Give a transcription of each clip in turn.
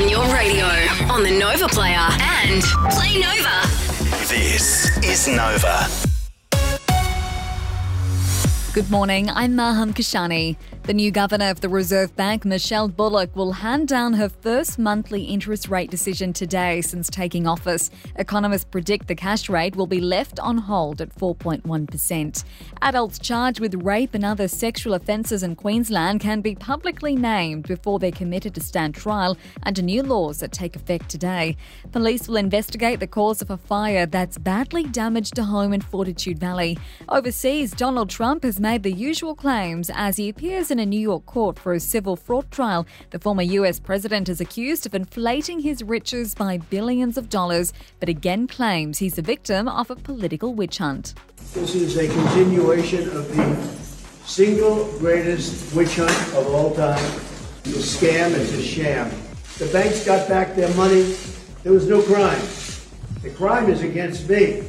on your radio, on the Nova Player, and Play Nova. This is Nova. Good morning, I'm Maham Kashani. The new governor of the Reserve Bank, Michelle Bullock, will hand down her first monthly interest rate decision today since taking office. Economists predict the cash rate will be left on hold at 4.1%. Adults charged with rape and other sexual offences in Queensland can be publicly named before they're committed to stand trial under new laws that take effect today. Police will investigate the cause of a fire that's badly damaged a home in Fortitude Valley. Overseas, Donald Trump has made the usual claims as he appears in a New York court for a civil fraud trial. The former US president is accused of inflating his riches by billions of dollars, but again claims he's a victim of a political witch hunt. This is a continuation of the single greatest witch hunt of all time. The scam is a sham. The banks got back their money. There was no crime. The crime is against me.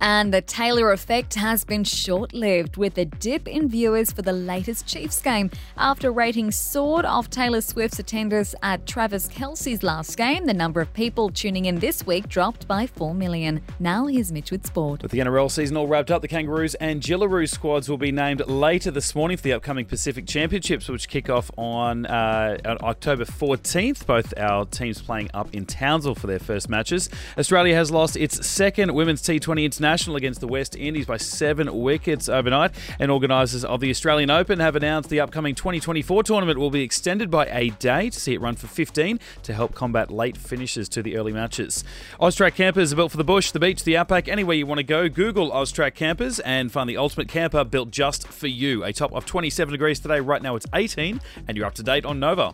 And the Taylor effect has been short lived with a dip in viewers for the latest Chiefs game. After ratings soared off Taylor Swift's attendance at Travis Kelce's last game, the number of people tuning in this week dropped by 4 million. Now here's Mitch with Sport. With the NRL season all wrapped up, the Kangaroos and Jillaroo squads will be named later this morning for the upcoming Pacific Championships, which kick off on, uh, on October 14th. Both our teams playing up in Townsville for their first matches. Australia has lost its second Women's T20 International against the West Indies by seven wickets overnight. And organisers of the Australian Open have announced the upcoming 2024 tournament will be extended by a day to see it run for 15 to help combat late finishes to the early matches. Austrack campers are built for the bush, the beach, the outback, anywhere you want to go. Google Austrack campers and find the ultimate camper built just for you. A top of 27 degrees today. Right now it's 18, and you're up to date on Nova.